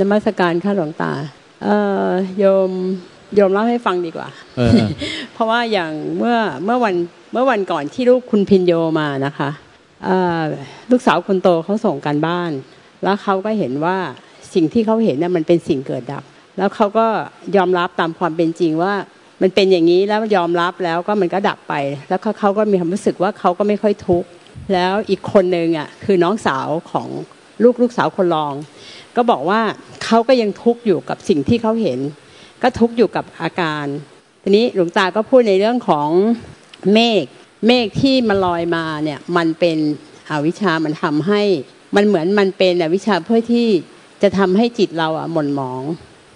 นมัสการข้าหลวงตาเอ่อโยมโยมเล่าให้ฟังดีกว่าเออเพราะว่าอย่างเมื่อเมื่อวันเมื่อวันก่อนที่ลูกคุณพินโยมานะคะเอ่อลูกสาวคนโตเขาส่งการบ้าน แล้วเขาก็เห็นว่าสิ่งที่เขาเห็นเนี่ยมันเป็นสิ่งเกิดดับ แล้วเขาก็ยอมรับตามความเป็นจริงว่ามันเป็นอย่างนี้แล้วยอมรับแล้วก็มันก็ดับไป แล้วเขาเขาก็มีความรู้สึกว่าเขาก็ไม่ค่อยทุกข์แล้วอีกคนหนึ่งอะคือน้องสาวของลูกลูกสาวคนรอง ก็บอกว่าเขาก็ยังทุกข์อยู่กับสิ่งที่เขาเห็น ก็ทุกข์อยู่กับอาการ ทีนี้หลวงตาก็พูดในเรื่องของเมฆเมฆที่มันลอยมาเนี่ยมันเป็นอวิชามันทำให้มันเหมือนมันเป็นอวิชาเพื่อที่จะทำให้จิตเราอะหม่นหมอง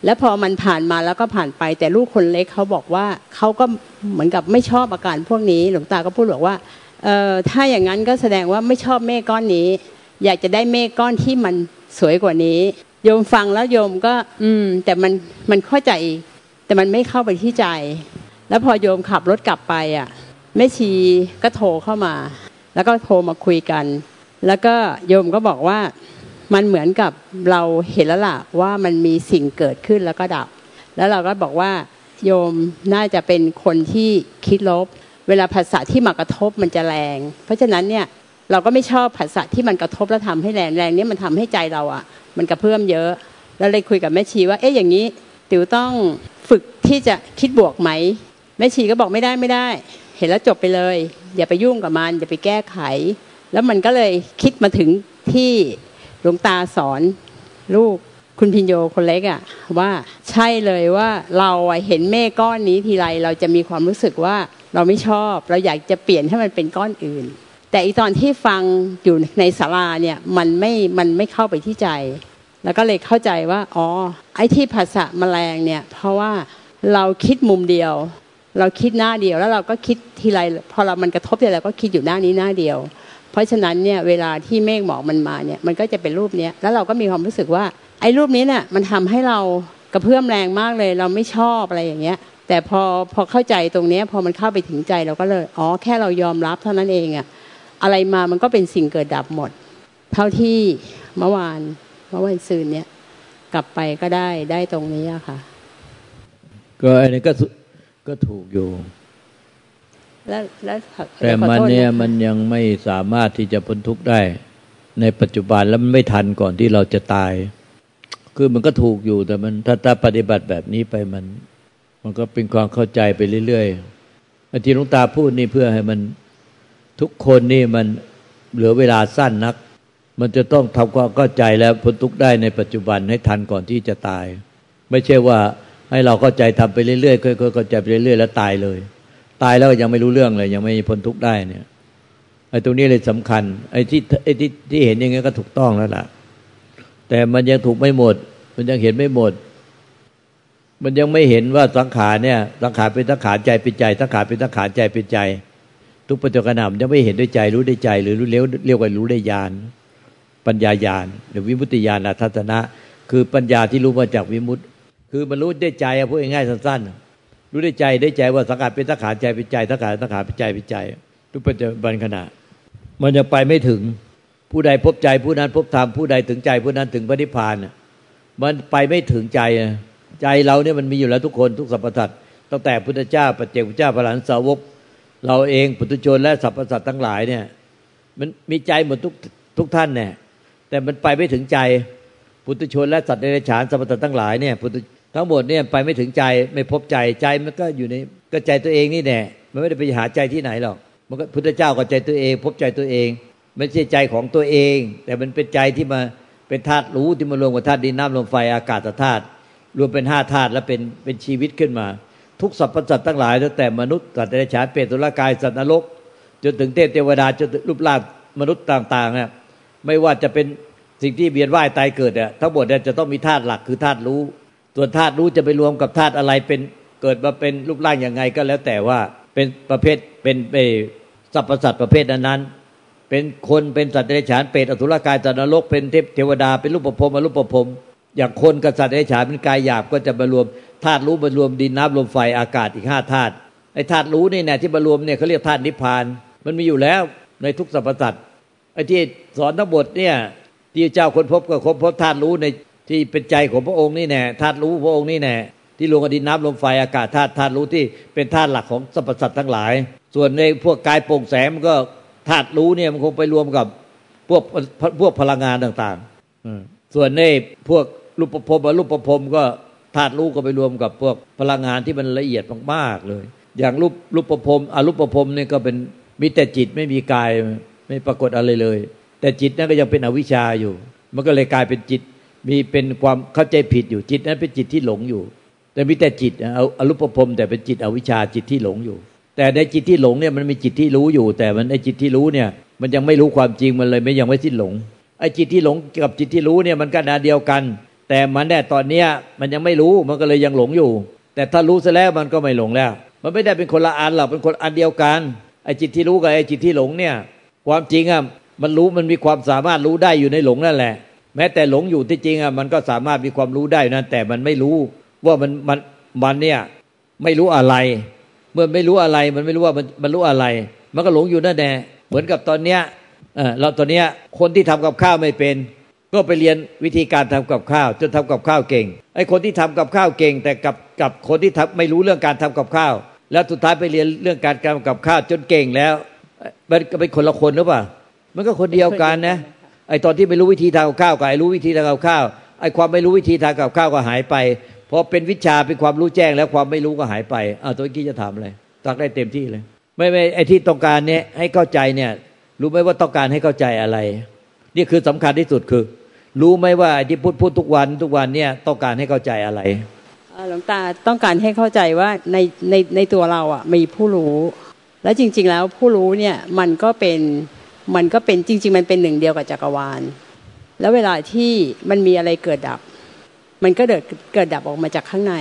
แล้วพอมันผ่านมาแล้วก็ผ่านไป แต่ลูกคนเล็กเขาบอกว่าเขาก็เหมือนกับไม่ชอบอาการพวกนี้ หลวงตาก็พูดบอกว่าเออถ้าอย่างนั้นก็แสดงว่าไม่ชอบเมฆก้อนนี้ อยากจะได้เมฆก้อนที่มัน สวยกว่านี้ โยมฟังแล้วโยมก็ อืม แต่มันมันเข้าใจ แต่มันไม่เข้าไปที่ใจ แล้วพอโยมขับรถกลับไปอะแม่ชีก็โทรเข้ามา แล้วก็โทรมาคุยกัน แล้วก็โยมก็บอกว่ามันเหมือนกับเราเห็นแล้วล่ะว่ามันมีสิ่งเกิดขึ้นแล้วก็ดับ แล้วเราก็บอกว่า โยมน่าจะเป็นคนที่คิดลบ เวลาภาษาที่มากระทบมันจะแรง เพราะฉะนั้นเนี่ย เราก็ไม่ชอบภาษาที่มันกระทบแล้วทำให้แรงแรงนี้มันทำให้ใจเราอะ มันกระเพื่อมเยอะแล้วเลยคุยกับแม่ชีว่าเอ๊ะอย่างนี้ติ๋วต้องฝึกที่จะคิดบวกไหมแม่ชีก็บอกไม่ได้ไม่ได้ เห็นแล้วจบไปเลย อย่าไปยุ่งกับมันอย่าไปแก้ไข แล้วมันก็เลยคิดมาถึงที่หลวงตาสอนลูกคุณพินโยคนเล็กอะว่าใช่เลยว่าเราเห็นเมฆก้อนนี้ทีไรเราจะมีความรู้สึกว่าเราไม่ชอบ เราอยากจะเปลี่ยนให้มันเป็นก้อนอื่น แต่อีตอนที่ฟังอยู่ในศาลาเนี่ยมันไม่มันไม่เข้าไปที่ใจ แล้วก็เลยเข้าใจว่าอ๋อไอ้ที่ภาษาแมลงเนี่ยเพราะว่าเราคิดมุมเดียว เราคิดหน้าเดียวแล้วเราก็คิดทีไรพอเรามันกระทบทีไรก็คิดอยู่หน้านี้หน้าเดียว เพราะฉะนั้นเนี่ยเวลาที่เมฆหมอกมันมาเนี่ยมันก็จะเป็นรูปเนี้ยแล้วเราก็มีความรู้สึกว่าไอ้รูปนี้เนี่ยมันทำให้เรากระเพื่อมแรงมากเลย เราไม่ชอบอะไรอย่างเงี้ยแต่พอพอเข้าใจตรงเนี้ยพอมันเข้าไปถึงใจเราก็เลยอ๋อแค่เรายอมรับเท่านั้นเองอะ อะไรมามันก็เป็นสิ่งเกิดดับหมด เท่าที่เมื่อวานเมื่อวันซืนเนี่ยกลับไปก็ได้ได้ตรงนี้อะค่ะ ก็อันนี้ก็สุก็ถูกอยู่แล้วแล้วแต่มันขอโทษเนี่ยะคะมันยังไม่สามารถที่จะพ้นทุกข์ได้ ในปัจจุบันแล้วมันไม่ทันก่อนที่เราจะตาย คือมันก็ถูกอยู่แต่มันถ้าถ้าปฏิบัติแบบนี้ไปมัน มันก็เป็นความเข้าใจไปเรื่อยๆอันที่หลวงตาพูดนี่เพื่อให้มัน ทุกคนนี่มันเหลือเวลาสั้นนัก มันจะต้องทำความเข้าใจแล้วพ้นทุกข์ได้ในปัจจุบันให้ทันก่อนที่จะตาย ไม่ใช่ว่าให้เราเข้าใจทำไปเรื่อยๆค่อยๆเข้าใจไปเรื่อยๆแล้วตายเลย ตายแล้วยังไม่รู้เรื่องเลย ยังไม่พ้นทุกข์ได้เนี่ยไอ้ตรงนี้เลยสำคัญ ไอ้ที่ไอ้ที่ที่เห็นอย่างงี้ก็ถูกต้องแล้วล่ะ แต่มันยังถูกไม่หมด มันยังเห็นไม่หมด มันยังไม่เห็นว่าสังขารเนี่ย สังขารเป็นสังขารใจเป็นใจ สังขารเป็นสังขารใจเป็นใจ ทุกปัจจุบันมันยังไม่เห็นด้วยใจรู้ด้วยใจ หรือรู้เลี้ยวเรียกว่ารู้ได้ญาณปัญญาญาณหรือวิมุตติญาณทัศนะ คือปัญญาที่รู้มาจากวิมุตติ คือมันรู้ได้ใจอะพูดง่ายๆสั้นๆ รู้ได้ใจได้ใจว่าสังขารเป็นสังขารใจเป็นใจสังขารสังขารเป็นใจเป็นใจ ทุกปัจจุบันขณะ มันยังไปไม่ถึงผู้ใดพบใจผู้นั้นพบธรรมผู้ใดถึงใจผู้นั้นถึงพระนิพพานมันไปไม่ถึงใจอะใจเราเนี่ยมันมีอยู่แล้วทุกคนทุกสรรพสัตว์ตั้งแต่พุทธเจ้าปัจเจกพุทธเจ้าพระหลานสาวก เราเองปุถุชนและสรรพสัตว์ทั้งหลายเนี่ย มันมีใจหมดทุกทุกท่านเนี่ย แต่มันไปไม่ถึงใจปุถุชนและสัตว์เดรัจฉานสรรพสัตว์ทั้งหลายเนี่ยปุถุทั้งหมดเนี่ยไปไม่ถึงใจไม่พบใจใจมันก็อยู่ในก็ใจตัวเองนี่แน่มันไม่ได้ไปหาใจที่ไหนหรอกมันก็พุทธเจ้าก็ใจตัวเอง พบใจตัวเอง ไม่ใช่ใจของตัวเอง แต่มันเป็นใจที่มาเป็นธาตุรู้ที่มารวมกับธาตุดินน้ำลมไฟอากาศธาตุรวมเป็นห้าธาตุแล้วเป็นเป็นชีวิตขึ้นมา ทุกสรรพสัตว์ทั้งหลายตั้งแต่มนุษย์สัตว์เดรัจฉานเปรตตุลกายสัตว์นรก จนถึงเทพเทวดาจนถึงรูปร่างมนุษย์ต่างๆเนี่ยไม่ว่าจะเป็นสิ่งที่เวียนว่ายตายเกิดเนี่ยทั้งหมดเนี่ยจะต้องมีธาตุหลักคือธาตุรู้ส่วนธาตุรู้จะไปรวมกับธาตุอะไรเป็นเกิดมาเป็นรูปร่างอย่างไงก็แล้วแต่ว่าเป็นประเภทเป็นเออสรรพสัตว์ประเภทนั้นๆเป็นคนเป็นสัตว์เดรัจฉานเปรตอสุรกายสัตว์นรกเป็นเทพเทวดาเป็นรูปภพอรูปภพอย่างคนกับสัตว์เดรัจฉานเป็นกายหยาบก็จะมารวม ธาตุรู้มารวมดินน้ำลมไฟอากาศอีกห้าธาตุไอ้ธาตุรู้นี่เนี่ยที่มารวมเนี่ยเขาเรียกธาตุนิพพาน มันมีอยู่แล้วในทุกสรรพสัตว์ไอ้ที่สอนทั้งหมดเนี่ยที่เจ้าคนพบก็ค้นพบธาตุรู้ในที่เป็นใจของพระองค์นี่แน่ธาตุรู้พระองค์นี่แน่ที่รวมกับดินน้ำลมไฟอากาศธาตุธาตุรู้ที่เป็นธาตุหลักของสรรพสัตว์ทั้งหลาย ส่วนในพวกกายโปร่งแสงมันก็ธาตุรู้เนี่ยมันคงไปรวมกับพวกพวกพลังงานต่างๆส่วนในพวกรูปภพรูปภพก็ ธาตุรู้ก็ไปรวมกับพวกพลังงานที่มันละเอียดมากๆเลย อย่างรูปรูปภพรมอรูปภพรมเนี่ยก็เป็นมีแต่จิตไม่มีกายไม่ปรากฏอะไรเลย แต่จิตนั้นก็ยังเป็นอวิชชาอยู่ มันก็เลยกลายเป็นจิตมีเป็นความเข้าใจผิดอยู่จิตนั้นเป็นจิตที่หลงอยู่ แต่มีแต่จิตเอาอรูปภพแต่เป็นจิตอวิชชาจิตที่หลงอยู่ แต่ในจิตที่หลงเนี่ยมันมีจิตที่รู้อยู่ แต่มันไอจิตที่รู้เนี่ยมันยังไม่รู้ความจริงมันเลยไม่ยังไม่สิ้นหลงไอจิตที่หลงกับจิตที่รู้เนี่ยมันก็นาเดียวกัน แต่มันแน่ตอนเนี้ยมันยังไม่รู้มันก็เลยยังหลงอยู่ แต่ถ้ารู้ซะแล้วมันก็ไม่หลงแล้ว มันไม่ได้เป็นคนละอันหรอกเป็นคนอันเดียวกันไอ้จิตที่รู้กับไอ้จิตที่หลงเนี่ย ความจริงอะมันรู้มันมีความสามารถรู้ได้อยู่ในหลงนั่นแหละ แม้แต่หลงอยู่ที่จริงอะมันก็สามารถมีความรู้ได้นั่นแต่มันไม่รู้ว่ามันมันมันเนี่ยไม่รู้อะไร เมื่อไม่รู้อะไรมันไม่รู้ว่ามันมันรู้อะไร มันก็หลงอยู่นั่นแน่เหมือนกับตอนเนี้ยเออเราตอนเนี้ยคนที่ทำกับข้าวไม่เป็น ก็ไปเรียนวิธีการทำกับข้าว จนทำกับข้าวเก่งไอ้คนที่ทำกับข้าวเก่ง แต่กับกับคนที่ทำไม่รู้เรื่องการทำกับข้าว แล้วสุดท้ายไปเรียนเรื่องการทำกับข้าว จนเก่งแล้ว มันก็เป็นคนละคนหรือเปล่ามันก็คนเดียวกันนะไอตอนที่ไม่รู้วิธีทำกับข้าวกับไอรู้วิธีทำกับข้าวไอความไม่รู้วิธีทำกับข้าวก็หายไปพอเป็นวิชาเป็นความรู้แจ้งแล้วความไม่รู้ก็หายไปอ้าวตัวกี้จะทำอะไรตักได้เต็มที่เลย ไม่ไม่ไอที่ต้องการเนี่ยให้เข้าใจเนี่ยรู้ไหมว่าต้องการให้เข้าใจอะไร นี่คือสำคัญที่สุดคือ รู้ไหมว่าที่พูดพูดทุกวันทุกวันเนี่ยต้องการให้เข้าใจอะไรหลวงตาต้องการให้เข้าใจว่าในในในตัวเราอะมีผู้รู้ แล้วจริง ๆ แล้วผู้รู้เนี่ยมันก็เป็นมันก็เป็นจริง ๆ มันเป็นหนึ่งเดียวกับจักรวาล แล้วเวลาที่มันมีอะไรเกิดดับ มันก็เกิดเกิดดับออกมาจากข้างใน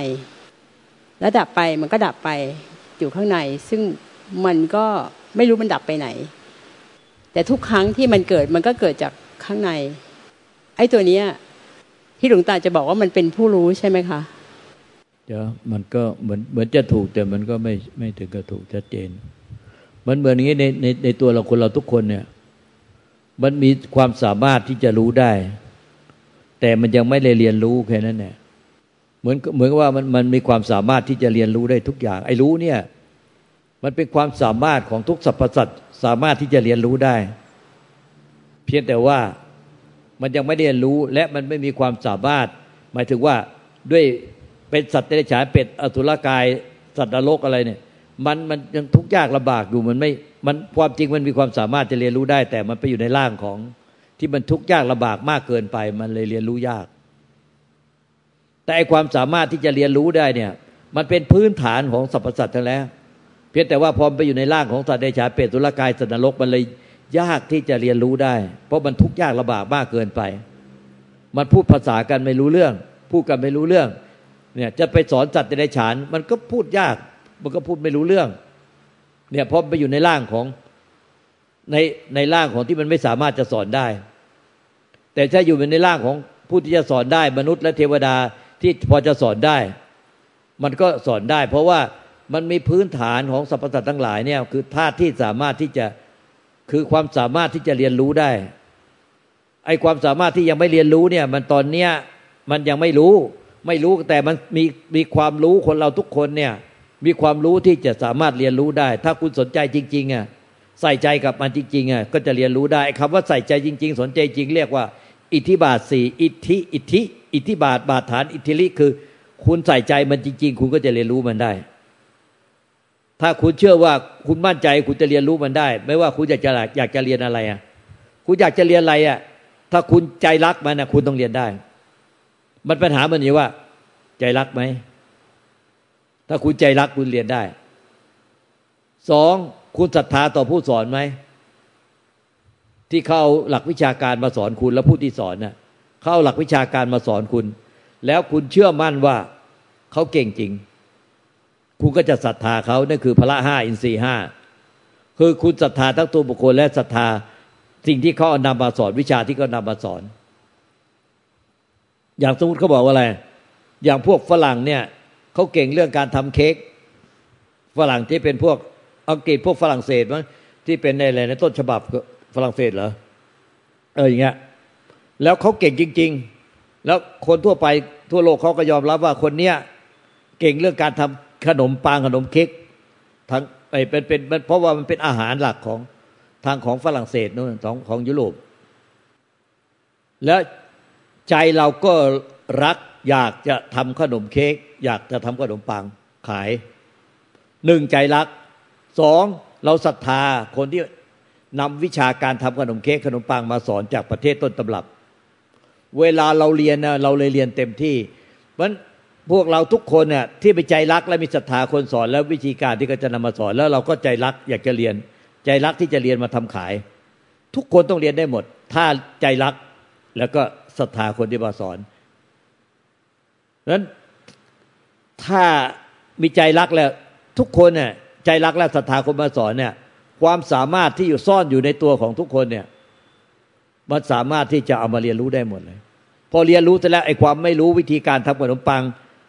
แล้วดับไปมันก็ดับไปอยู่ข้างใน ซึ่งมันก็ไม่รู้มันดับไปไหน แต่ทุกครั้งที่มันเกิดมันก็เกิดจากข้างใน ไอ้ตัวเนี้ยที่หลวงตาจะบอกว่ามันเป็นผู้รู้ใช่ไหมคะเดี๋ยวมันก็เหมือนเหมือนจะถูกแต่มันก็ไม่ไม่ถึงกับถูกชัดเจน มันเหมือนอย่างนี้ในในในตัวเราคนเราทุกคนเนี่ย มันมีความสามารถที่จะรู้ได้ แต่มันยังไม่ได้เรียนรู้แค่นั้นแหละเหมือนเหมือนว่ามันมันมีความสามารถที่จะเรียนรู้ได้ทุกอย่าง ไอ้รู้เนี่ย มันเป็นความสามารถของทุกสรรพสัตว์สามารถที่จะเรียนรู้ได้ เพียงแต่ว่า มันยังไม่ได้เรียนรู้และมันไม่มีความสามารถ หมายถึงว่าด้วยเป็นสัตว์เดรัจฉานเป็ดอสุรกาย สัตว์นรกอะไรเนี่ย มันมันยังทุกข์ยากลำบากอยู่มันไม่มันความจริงมันมีความสามารถจะเรียนรู้ได้ แต่มันไปอยู่ในร่างของที่มันทุกข์ยากลำบากมากเกินไป มันเลยเรียนรู้ยาก แต่ไอความสามารถที่จะเรียนรู้ได้เนี่ย มันเป็นพื้นฐานของสรรพสัตว์ทั้งแล้ว เพียงแต่ว่าพอไปอยู่ในร่างของสัตว์เดชานเปรตุลกายสัตว์นรกมันเลย ยากที่จะเรียนรู้ได้ เพราะมันทุกข์ยากลำบากมากเกินไป มันพูดภาษากันไม่รู้เรื่อง พูดกันไม่รู้เรื่องเนี่ยจะไปสอนสัตว์เดรัจฉาน มันก็พูดยาก มันก็พูดไม่รู้เรื่อง เนี่ยเพราะไปอยู่ในร่างของในในร่างของที่มันไม่สามารถจะสอนได้ แต่ถ้าอยู่ในร่างของผู้ที่จะสอนได้ มนุษย์และเทวดาที่พอจะสอนได้ มันก็สอนได้ เพราะว่ามันมีพื้นฐานของสรรพสัตว์ทั้งหลายเนี่ยคือธาตุที่สามารถที่จะ คือความสามารถที่จะเรียนรู้ได้ ไอ้ความสามารถที่ยังไม่เรียนรู้เนี่ย มันตอนเนี้ยมันยังไม่รู้ ไม่รู้แต่มันมีมีความรู้คนเราทุกคนเนี่ย มีความรู้ที่จะสามารถเรียนรู้ได้ ถ้าคุณสนใจจริงๆอะใส่ใจกับมันจริงๆอะก็จะเรียนรู้ได้คำว่าใส่ใจจริง ๆ สนใจจริงเรียกว่า อิทธิบาทสี่อิทธิอิทธิ อิทธิบาทบาทฐานอิทธิลิคือ คุณใส่ใจมันจริง ๆ คุณก็จะเรียนรู้มันได้ ถ้าคุณเชื่อว่าคุณมั่นใจคุณจะเรียนรู้มันได้ ไม่ว่าคุณอยากจะอยากจะเรียนอะไรอะคุณอยากจะเรียนอะไรอะถ้าคุณใจรักมันนะคุณต้องเรียนได้ มันปัญหามันอยู่ว่า ใจรักไหมถ้าคุณใจรักคุณเรียนได้สองคุณศรัทธาต่อผู้สอนไหมที่เข้าหลักวิชาการมาสอนคุณแล้วผู้ที่สอนนะ่ะเข้าหลักวิชาการมาสอนคุณ แล้วคุณเชื่อมั่นว่าเขาเก่งจริง คุณก็จะศรัทธาเขานั่นคือพระห้าอินทรีห้าคือคุณศรัทธาทั้งตัวบุคคลและศรัทธาสิ่งที่เขานำมาสอนวิชาที่เขานำมาสอน อย่างสมมติเขาบอกว่าอะไร อย่างพวกฝรั่งเนี่ยเขาเก่งเรื่องการทำเค้กฝรั่งที่เป็นพวกอังกฤษพวกฝรั่งเศสมั้งที่เป็นในอะไรในต้นฉบับฝรั่งเศสเหรอเอออย่างเงี้ยแล้วเขาเก่งจริง ๆ แล้วคนทั่วไปทั่วโลกเขาก็ยอมรับว่าคนเนี้ยเก่งเรื่องการทำ ขนมปังขนมเค้กทั้งไอเป็นเป็นเพราะว่ามันเป็นอาหารหลักของทางของฝรั่งเศสนู่นของของยุโรป แล้วใจเราก็รักอยากจะทำขนมเค้กอยากจะทำขนมปังขายหนึ่งใจรักสองเราศรัทธาคนที่นำวิชาการทำขนมเค้กขนมปังมาสอนจากประเทศต้นตำรับ เวลาเราเรียนนะเราเลยเรียนเต็มที่เพราะ พวกเราทุกคนเนี่ยที่ไปใจรักและมีศรัทธาคนสอน แล้ววิธีการที่เขาจะนำมาสอน แล้วเราก็ใจรักอยากจะเรียน ใจรักที่จะเรียนมาทำขาย ทุกคนต้องเรียนได้หมด ถ้าใจรักแล้วก็ศรัทธาคนที่มาสอนนั้นถ้ามีใจรักแล้ว ทุกคนเนี่ยใจรักและศรัทธาคนมาสอนเนี่ย ความสามารถที่อยู่ซ่อนอยู่ในตัวของทุกคนเนี่ยมันสามารถที่จะเอามาเรียนรู้ได้หมดเลย พอเรียนรู้เสร็จแล้วไอ้ความไม่รู้วิธีการทำขนมปัง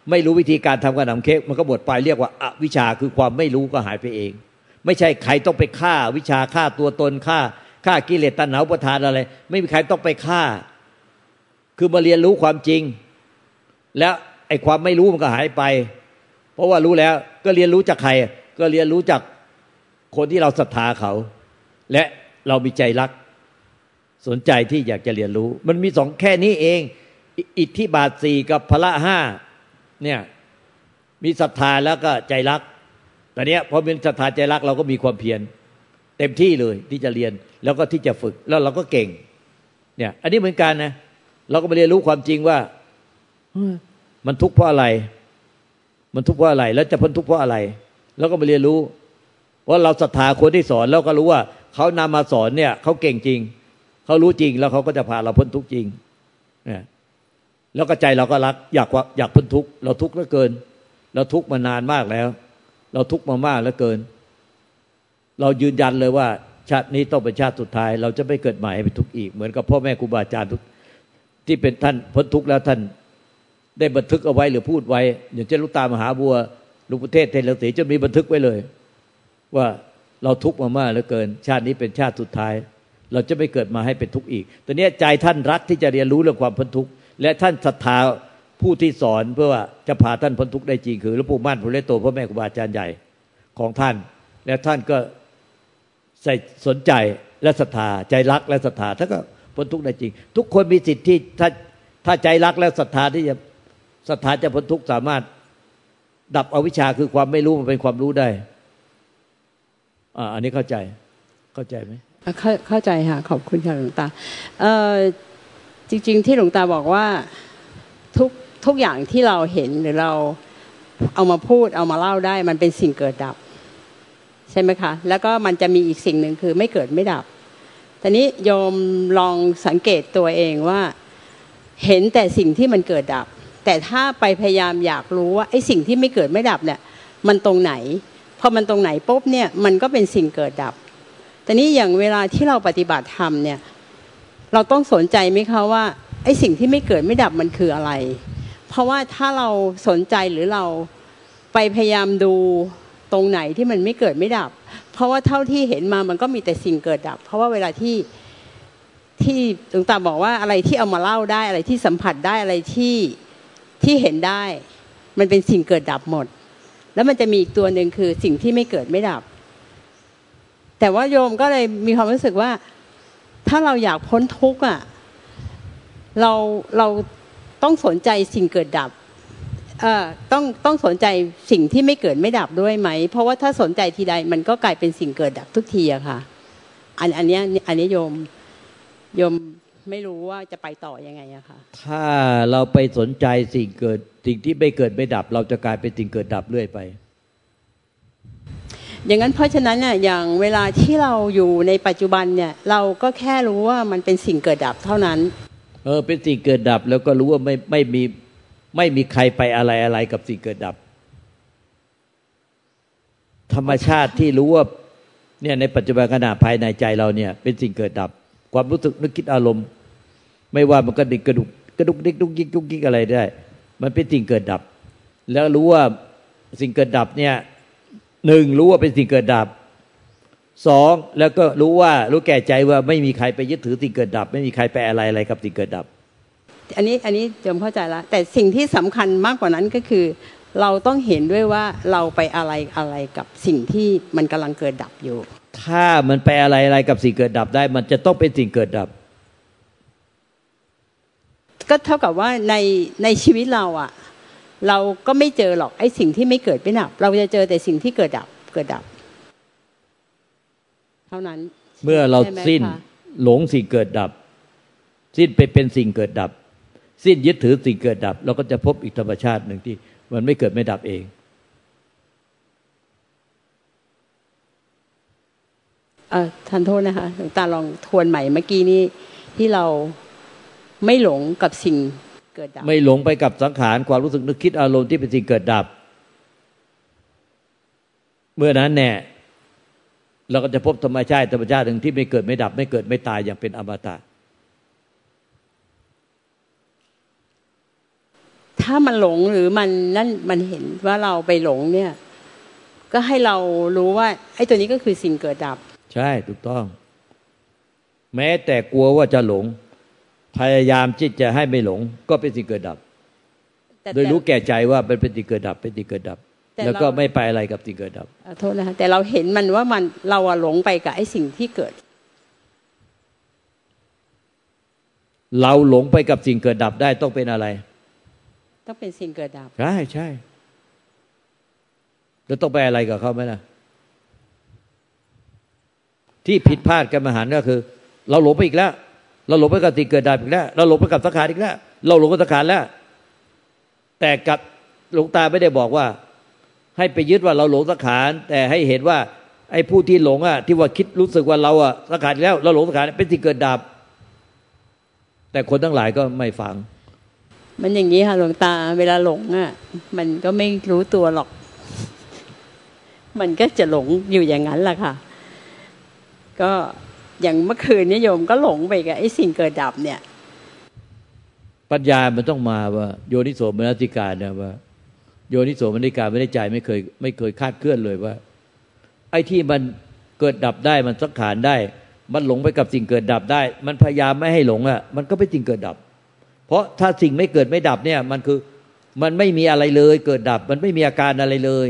ไม่รู้วิธีการทำขนมเค้กมันก็หมดไปเรียกว่าอวิชาคือความไม่รู้ก็หายไปเอง ไม่ใช่ใครต้องไปฆ่าวิชาฆ่าตัวตนฆ่าฆ่ากิเลสตัณหาประทานอะไร ไม่มีใครต้องไปฆ่า คือมาเรียนรู้ความจริง แล้วไอ้ความไม่รู้มันก็หายไป เพราะว่ารู้แล้วก็เรียนรู้จากใคร ก็เรียนรู้จากคนที่เราศรัทธาเขา และเรามีใจรัก สนใจที่อยากจะเรียนรู้ มันมีสองแค่นี้เอง อิทธิบาทสี่กับพละห้า เนี่ยมีศรัทธาแล้วก็ใจรักต่เนี้พอเป็นศรัทธาใจรักเราก็มีความเพียรเต็มที่เลยที่จะเรียนแล้วก็ที่จะฝึกแล้วเราก็เก่ง เนี่ย อันนี้เหมือนกันนะเราก็มาเรียนรู้ความจริงว่ามันทุกข์เพราะอะไร มันทุกข์เพราะอะไร แล้วจะพ้นทุกข์เพราะอะไร แล้วก็มาเรียนรู้ว่าเราศรัทธาคนที่สอนแล้วก็รู้ว่าเขานำมาสอนเนี่ยเขาเก่งจริงเขารู้จริงแล้วเขาก็จะพาเราพ้นทุกข์จริงเนี่ย แล้วก็ใจเราก็รัก อยากว่าอยากพ้นทุกข์เราทุกข์เหลือเกิน เราทุกข์มานานมากแล้ว เราทุกข์มามากเหลือเกิน เรายืนยันเลยว่า ชาตินี้ต้องเป็นชาติสุดท้าย เราจะไม่เกิดใหม่ให้เป็นทุกข์อีก เหมือนกับพ่อแม่ครูบาอาจารย์ทุกที่เป็นท่านพ้นทุกข์แล้วท่านได้บันทึกเอาไว้หรือพูดไว้ อย่างเช่นลูกตามหาบัวลุงประเทศเทเลสีจะมีบันทึกไว้เลย ว่าเราทุกข์มามากเหลือเกิน ชาตินี้เป็นชาติสุดท้าย เราจะไม่เกิดมาให้เป็นทุกข์อีกตอนนี้ใจท่านรักที่จะเรียนรู้เรื่องความพ้นทุกข์ และท่านศรัทธาผู้ที่สอนเพื่อว่าจะพาท่านพ้นทุกข์ได้จริงคือหลวงปู่มั่นพระเลโตพ่อแม่ครูบาอาจารย์ใหญ่ของท่าน และท่านก็ใส่สนใจและศรัทธาใจรักและศรัทธาท่านก็พ้นทุกข์ได้จริง ทุกคนมีสิทธิ์ที่ถ้าถ้าใจรักและศรัทธาที่จะศรัทธาจะพ้นทุกข์สามารถดับอวิชชาคือความไม่รู้มันเป็นความรู้ได้อ่าอันนี้เข้าใจเข้าใจไหมเข้าเข้าใจค่ะขอบคุณค่ะหลวงตาเอ่อ จริง ๆ ที่หลวงตาบอกว่าทุกทุกอย่างที่เราเห็นหรือเราเอามาพูดเอามาเล่าได้ มันเป็นสิ่งเกิดดับ ใช่ไหมคะ แล้วก็มันจะมีอีกสิ่งหนึ่งคือไม่เกิดไม่ดับทีนี้โยมลองสังเกตตัวเองว่า เห็นแต่สิ่งที่มันเกิดดับ แต่ถ้าไปพยายามอยากรู้ว่าไอ้สิ่งที่ไม่เกิดไม่ดับเนี่ยมันตรงไหนพอมันตรงไหนปุ๊บเนี่ยมันก็เป็นสิ่งเกิดดับแต่นี้อย่างเวลาที่เราปฏิบัติธรรมเนี่ย เราต้องสนใจไหมคะว่าไอ้สิ่งที่ไม่เกิดไม่ดับมันคืออะไร เพราะว่าถ้าเราสนใจหรือเราไปพยายามดูตรงไหนที่มันไม่เกิดไม่ดับ เพราะว่าเท่าที่เห็นมามันก็มีแต่สิ่งเกิดดับ เพราะว่าเวลาที่ที่หลวงตาบอกว่าอะไรที่เอามาเล่าได้อะไรที่สัมผัสได้อะไรที่ที่เห็นได้ มันเป็นสิ่งเกิดดับหมด แล้วมันจะมีอีกตัวหนึ่งคือสิ่งที่ไม่เกิดไม่ดับ แต่ว่าโยมก็เลยมีความรู้สึกว่า ถ้าเราอยากพ้นทุกข์อะเราเราต้องสนใจสิ่งเกิดดับเอ่อต้องต้องสนใจสิ่งที่ไม่เกิดไม่ดับด้วยไหม เพราะว่าถ้าสนใจทีใดมันก็กลายเป็นสิ่งเกิดดับทุกทีอะค่ะ อันอันนี้อันนี้โยมโยมไม่รู้ว่าจะไปต่อยังไงอะค่ะ ถ้าเราไปสนใจสิ่งเกิดสิ่งที่ไม่เกิดไม่ดับ เราจะกลายเป็นสิ่งเกิดดับเรื่อยไป อย่างนั้นเพราะฉะนั้นเนี่ยอย่างเวลาที่เราอยู่ในปัจจุบันเนี่ยเราก็แค่รู้ว่ามันเป็นสิ่งเกิดดับเท่านั้น เออเป็นสิ่งเกิดดับแล้วก็รู้ว่าไม่ไม่มีไม่มีใครไปอะไรอะไรกับสิ่งเกิดดับ ธรรมชาติที่รู้ว่าเนี่ยในปัจจุบันขณะภายในใจเราเนี่ย เป็นสิ่งเกิดดับ ความรู้สึกนึกคิดอารมณ์ ไม่ว่ามันกระดิกกระดุกกระดุกดิกดุกยิกดุกยิกอะไรได้ มันเป็นสิ่งเกิดดับ แล้วรู้ว่าสิ่งเกิดดับเนี่ย หนึ่งรู้ว่าเป็นสิ่งเกิดดับสองแล้วก็รู้ว่ารู้แก่ใจว่าไม่มีใครไปยึดถือสิ่งเกิดดับ ไม่มีใครไปอะไรอะไรกับสิ่งเกิดดับ อันนี้อันนี้จมเข้าใจแล้วแต่สิ่งที่สำคัญมากกว่านั้นก็คือ เราต้องเห็นด้วยว่าเราไปอะไรอะไรกับสิ่งที่มันกำลังเกิดดับอยู่ ถ้ามันไปอะไรอะไรกับสิ่งเกิดดับได้ มันจะต้องเป็นสิ่งเกิดดับ ก็เท่ากับว่าในในชีวิตเราอะ เราก็ไม่เจอหรอกไอ้สิ่งที่ไม่เกิดไม่ดับ เราจะเจอแต่สิ่งที่เกิดดับเกิดดับ เท่านั้น เมื่อเราใช่ไหมสิ้นคะหลงสิ่งเกิดดับ สิ้นไปเป็นสิ่งเกิดดับ สิ้นยึดถือสิ่งเกิดดับ เราก็จะพบอีกธรรมชาติหนึ่งที่ มันไม่เกิดไม่ดับเอง เออทันโทษนะคะหลวงตาลองทวนใหม่เมื่อกี้นี้ที่เราไม่หลงกับสิ่ง เกิดดับ ไม่หลงไปกับสังขารความรู้สึกนึกคิดอารมณ์ที่เป็นสิ่งเกิดดับ เมื่อนั้นแน่เราก็จะพบธรรมชาติธรรมชาติหนึ่งที่ไม่เกิดไม่ดับ ไม่เกิดไม่ตายอย่างเป็นอมตะถ้ามันหลงหรือมันนั่นมันเห็นว่าเราไปหลงเนี่ย ก็ให้เรารู้ว่าไอ้ตัวนี้ก็คือสิ่งเกิดดับ ใช่ถูกต้อง แม้แต่กลัวว่าจะหลง พยายามที่จะให้ไม่หลง ก็เป็นสิ่งเกิดดับแต่โดยรู้แก่ใจว่าเป็นเป็นสิ่งเกิดดับ เป็นสิ่งเกิดดับแต่แล้วก็เราไม่ไปอะไรกับสิ่งเกิดดับขอโทษนะคะแต่เราเห็นมันว่ามันเราอะหลงไปกับไอ้สิ่งที่เกิด เราหลงไปกับสิ่งเกิดดับได้ต้องเป็นอะไร ต้องเป็นสิ่งเกิดดับ ใช่ใช่แล้วต้องไปอะไรกับเขาไหมล่ะ ที่ผิดพลาดกันมหันต์ก็คือ เราหลงไปอีกแล้ว เราหลงไปกับสิ่งเกิดดับอีกแล้ว เราหลงไปกับสังขารอีกแล้ว เราหลงกับสังขารแล้ว แต่กับหลวงตาไม่ได้บอกว่า ให้ไปยึดว่าเราหลงสังขาร แต่ให้เห็นว่า ไอ้ผู้ที่หลงอะที่ว่าคิดรู้สึกว่าเราอะสังขารแล้ว เราหลงสังขารเป็นสิ่งเกิดดับ แต่คนทั้งหลายก็ไม่ฟัง มันอย่างนี้ค่ะหลวงตาเวลาหลงอะ มันก็ไม่รู้ตัวหรอก มันก็จะหลงอยู่อย่างนั้นแหละค่ะ ก็ อย่างเมื่อคืนนี้โยมก็หลงไปกับไอ้สิ่งเกิดดับเนี่ย ปัญญามันต้องมาว่า โยนิโสมนสิการเนี่ยว่า โยนิโสมนสิการไม่ได้ใจไม่เคย ไม่เคยคาดเคลื่อนเลยว่า ไอ้ที่มันเกิดดับได้มันสังขารได้ มันหลงไปกับสิ่งเกิดดับได้ มันพยายามไม่ให้หลงอะ มันก็เป็นสิ่งเกิดดับ เพราะถ้าสิ่งไม่เกิดไม่ดับเนี่ย มันคือมันไม่มีอะไรเลย เกิดดับ มันไม่มีอาการอะไรเลย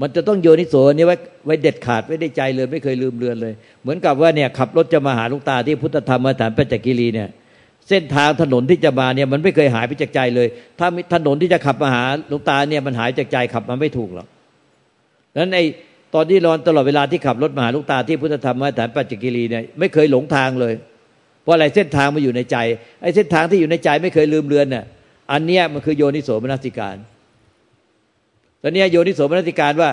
มันจะต้องโยนิโสนี่ไว้ไว้เด็ดขาดไว้ในใจเลยไม่เคยลืมเลือนเลย เหมือนกับว่าเนี่ยขับรถจะมาหาลุงตาที่พุทธธรรมสถานปัจจกิรีเนี่ยเส้นทางถนนที่จะมาเนี่ยมันไม่เคยหายไปจากใจเลย ถ้าถนนที่จะขับมาหาลวงตาเนี่ยมันหายจากใจขับมาไม่ถูกหรอกนั้นไอ้ตอนที่รอนตลอดเวลาที่ขับรถมาหาลวงตาที่พุทธธรรมสถานปัจจกิรีเนี่ยไม่เคยหลงทางเลย เพราะอะไรเส้นทางมันอยู่ในใจไอ้เส้นทางที่อยู่ในใจไม่เคยลืมเลือนเนี่ยอันเนี้ยมันคือโยนิโสมนสิการ ตอนเนี้ยโยนิโสมนสิการว่า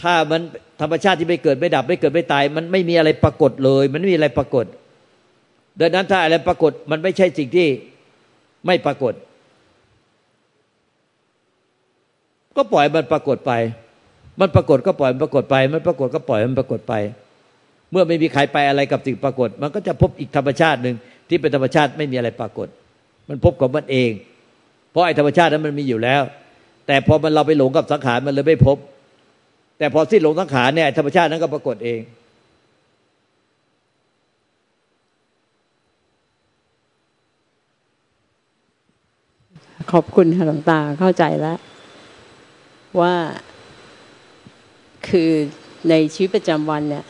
ถ้ามันธรรมชาติที่ไม่เกิดไม่ดับไม่เกิดไม่ตาย มันไม่มีอะไรปรากฏเลย มันไม่มีอะไรปรากฏ ดังนั้นถ้าอะไรปรากฏมันไม่ใช่สิ่งที่ไม่ปรากฏ ก็ปล่อยมันปรากฏไป มันปรากฏก็ปล่อยมันปรากฏไป มันปรากฏก็ปล่อยมันปรากฏไป เมื่อไม่มีใครไปอะไรกับสิ่งปรากฏ มันก็จะพบอีกธรรมชาติหนึ่งที่เป็นธรรมชาติไม่มีอะไรปรากฏ มันพบของมันเอง เพราะไอ้ธรรมชาตินั้นมันมีอยู่แล้ว แต่พอมันเราไปหลงกับสังขารมันเลยไม่พบ แต่พอสิ้นหลงสังขารเนี่ยธรรมชาตินั้นก็ปรากฏเองขอบคุณค่ะหลวงตาเข้าใจแล้ว ว่าคือในชีวิตประจำวันเนี่ย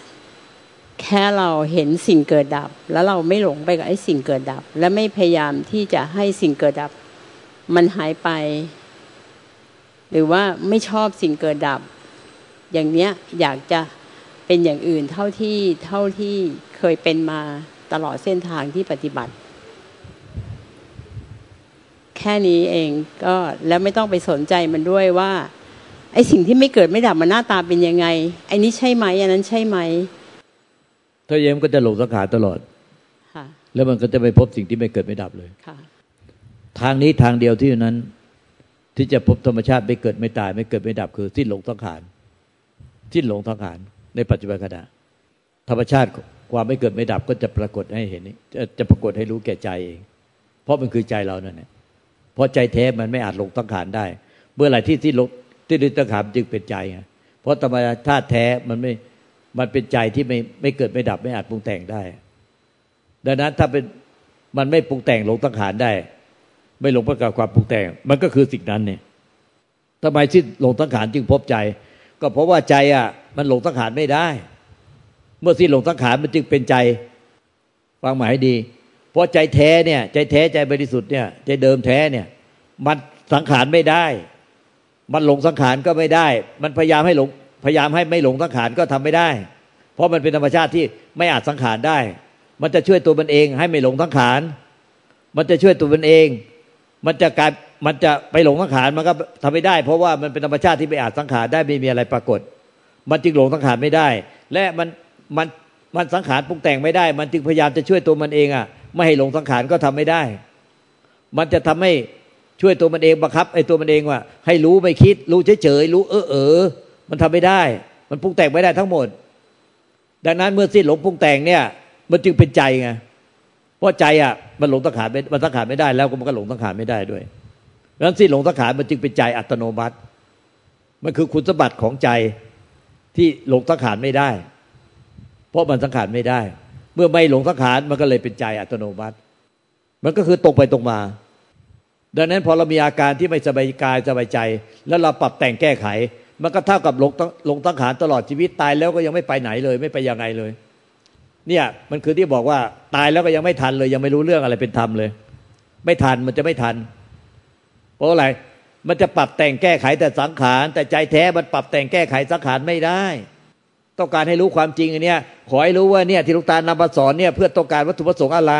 แค่เราเห็นสิ่งเกิดดับ แล้วเราไม่หลงไปกับไอ้สิ่งเกิดดับ และไม่พยายามที่จะให้สิ่งเกิดดับ มันหายไป หรือว่าไม่ชอบสิ่งเกิดดับ อย่างเนี้ยอยากจะเป็นอย่างอื่นเท่าที่เท่าที่เคยเป็นมาตลอดเส้นทางที่ปฏิบัติ แค่นี้เองก็แล้วไม่ต้องไปสนใจมันด้วยว่าไอ้สิ่งที่ไม่เกิดไม่ดับมันหน้าตาเป็นยังไงไอ้นี้ใช่ไหมอันนั้นใช่ไหมถ้าเยมก็จะหลงสังขารตลอดค่ะแล้วมันก็จะไปพบสิ่งที่ไม่เกิดไม่ดับเลยค่ะทางนี้ทางเดียวที่นั้น ที่จะพบธรรมชาติไม่เกิดไม่ตาย ไม่เกิดไม่ดับคือสิ้นหลงสังขารสิ้นหลงสังขารในปัจจุบันขณะธรรมชาติความไม่เกิดไม่ดับก็จะปรากฏให้เห็นจะจะปรากฏให้รู้แก่ใจเอง เพราะมันคือใจเรานั่นแหละเพราะใจแท้มันไม่อาจหลงสังขารได้ เมื่อไหร่ที่ที่หลงที่ดึงสังขารจึงเป็นใจไงเพราะธรรมชาติแท้มันไม่มันเป็นใจที่ไม่ไม่เกิดไม่ดับไม่อาจปรุงแต่งได้ ดังนั้นถ้าเป็นมันไม่ปรุงแต่งหลงสังขารได้ ไม่หลงประกอบความปรุงแต่ง มันก็คือสิ่งนั้นเนี่ยทำไมที่หลงสังขารจึงพบใจ ก็เพราะว่าใจอะ มันหลงสังขารไม่ได้ เมื่อสิ้นหลงสังขารมันจึงเป็นใจฟังหมายดี เพราะใจแท้เนี่ย ใจแท้ใจบริสุทธิ์เนี่ยใจเดิมแท้เนี่ย มันสังขารไม่ได้ มันหลงสังขารก็ไม่ได้ มันพยายามให้หลงพยายามให้ไม่หลงสังขารก็ทำไม่ได้ เพราะมันเป็นธรรมชาติที่ไม่อาจสังขารได้ มันจะช่วยตัวมันเองให้ไม่หลงสังขาร มันจะช่วยตัวมันเอง มันจะกลายมันจะไปหลงสังขารมันก็ทำไม่ได้ เพราะว่ามันเป็นธรรมชาติที่ไม่อาจสังขารได้ไม่มีอะไรปรากฏ มันจึงหลงสังขารไม่ได้ และมันมันมันสังขารปรุงแต่งไม่ได้ มันจึงพยายามจะช่วยตัวมันเองอะ ไม่ให้หลงสังขารก็ทำไม่ได้ มันจะทำให้ช่วยตัวมันเองบังคับไอ้ตัวมันเองว่า ให้รู้ไม่คิด รู้เฉยๆรู้เออเออมันทำไม่ได้ มันปรุงแต่งไม่ได้ทั้งหมด ดังนั้นเมื่อสิ้นหลงปรุงแต่งเนี่ย มันจึงเป็นใจไง เพราะใจอะมันหลงสังขารมันสังขารไม่ได้แล้วก็มันก็หลงสังขารไม่ได้ด้วยดังนั้นสิ้นหลงสังขารมันจึงเป็นใจอัตโนมัติ มันคือคุณสมบัติของใจที่หลงสังขารไม่ได้ เพราะมันสังขารไม่ได้ เมื่อไม่หลงสังขารมันก็เลยเป็นใจอัตโนมัติ มันก็คือตรงไปตรงมา ดังนั้นพอเรามีอาการที่ไม่สบายกายสบายใจ แล้วเราปรับแต่งแก้ไข มันก็เท่ากับหลงหลงสังขารตลอดชีวิตตายแล้วก็ยังไม่ไปไหนเลย ไม่ไปยังไงเลย เนี่ยมันคือที่บอกว่าตายแล้วก็ยังไม่ทันเลย ยังไม่รู้เรื่องอะไรเป็นธรรมเลย ไม่ทันมันจะไม่ทัน เพราะอะไรมันจะปรับแต่งแก้ไขแต่สังขาร แต่ใจแท้มันปรับแต่งแก้ไขสังขารไม่ได้ ต้องการให้รู้ความจริงอันเนี้ยขอให้รู้ว่าเนี่ยที่ลูกตาลนำมาสอนเนี่ยเพื่อต้องการวัตถุประสงค์อะไร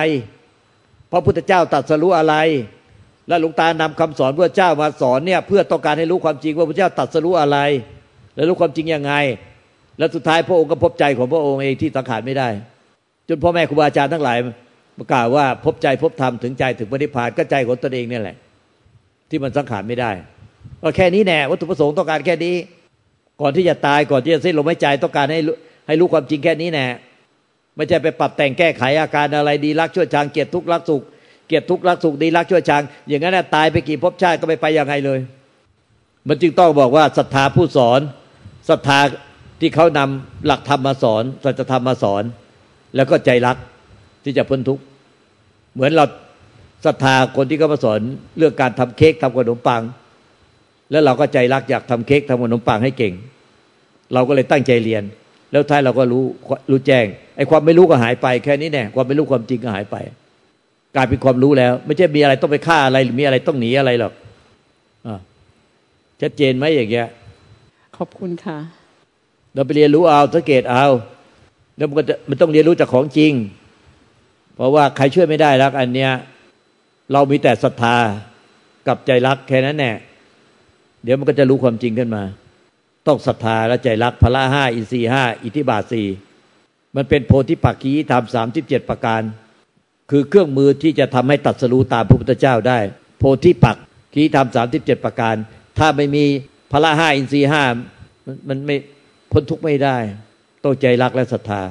พระพุทธเจ้าตรัสรู้อะไร และหลวงตานำคำสอนพระเจ้ามาสอนเนี่ยเพื่อต้องการให้รู้ความจริงว่าพระเจ้าตรัสรู้อะไร และรู้ความจริงยังไง และสุดท้ายพระองค์ก็พบใจของพระองค์เองที่สังขารไม่ได้ จนพ่อแม่ครูบาอาจารย์ทั้งหลายประกาศว่าพบใจพบธรรมถึงใจถึงปฏิภาณก็ใจของตนเองเนี่แหละ ที่มันสังขารไม่ได้ก็แค่นี้แน่วัตถุประสงค์ต้องการแค่นี้ ก่อนที่จะตายก่อนที่จะสิ้นลมหายใจต้องการให้ให้รู้ความจริงแค่นี้แน่ไม่ใช่ไปปรับแต่งแก้ไขอาการอะไรดีรักชั่วชางเกียรติทุกข์รักสุขเกียรติทุกข์รักสุขดีรักชั่วชางอย่างนั้นตายไปกี่ภพชาติก็ไม่ไปยังไงเลย มันจึงต้องบอกว่าศรัทธาผู้สอนศรัทธา ที่เขานำหลักธรรมมาสอนสัจธรรมมาสอน แล้วก็ใจรักที่จะพ้นทุกข์เหมือนเราศรัทธาคนที่เขามาสอนเรื่องการทำเค้กทำขนมปัง แล้วเราก็ใจรักอยากทำเค้กทำขนมปังให้เก่ง เราก็เลยตั้งใจเรียน แล้วท้ายเราก็รู้รู้แจ้งไอ้ความไม่รู้ก็หายไปแค่นี้แน่ความไม่รู้ความจริงก็หายไป กลายเป็นความรู้แล้ว ไม่ใช่มีอะไรต้องไปฆ่าอะไรหรือมีอะไรต้องหนีอะไรหรอกอ่าชัดเจนไหมอย่างเงี้ยขอบคุณค่ะ เราไปเรียนรู้เอาสังเกตเอา แล้วมันก็จะมันต้องเรียนรู้จากของจริง เพราะว่าใครช่วยไม่ได้รักอันเนี้ย เรามีแต่ศรัทธากับใจรักแค่นั้นแน่เดี๋ยวมันก็จะรู้ความจริงขึ้นมา ต้องศรัทธาและใจรักพละห้าอินทรีห้าอิทธิบาทสี่มันเป็นโพธิปักขีธรรมสามสิบเจ็ดประการ คือเครื่องมือที่จะทำให้ตัดสรู้ตามพระพุทธเจ้าได้ โพธิปักขีธรรมสามสิบเจ็ดประการ ถ้าไม่มีพละห้าอินทรีห้ามันมันไม่ พ้นทุกข์ไม่ได้ ต้องใจรักและศรัทธา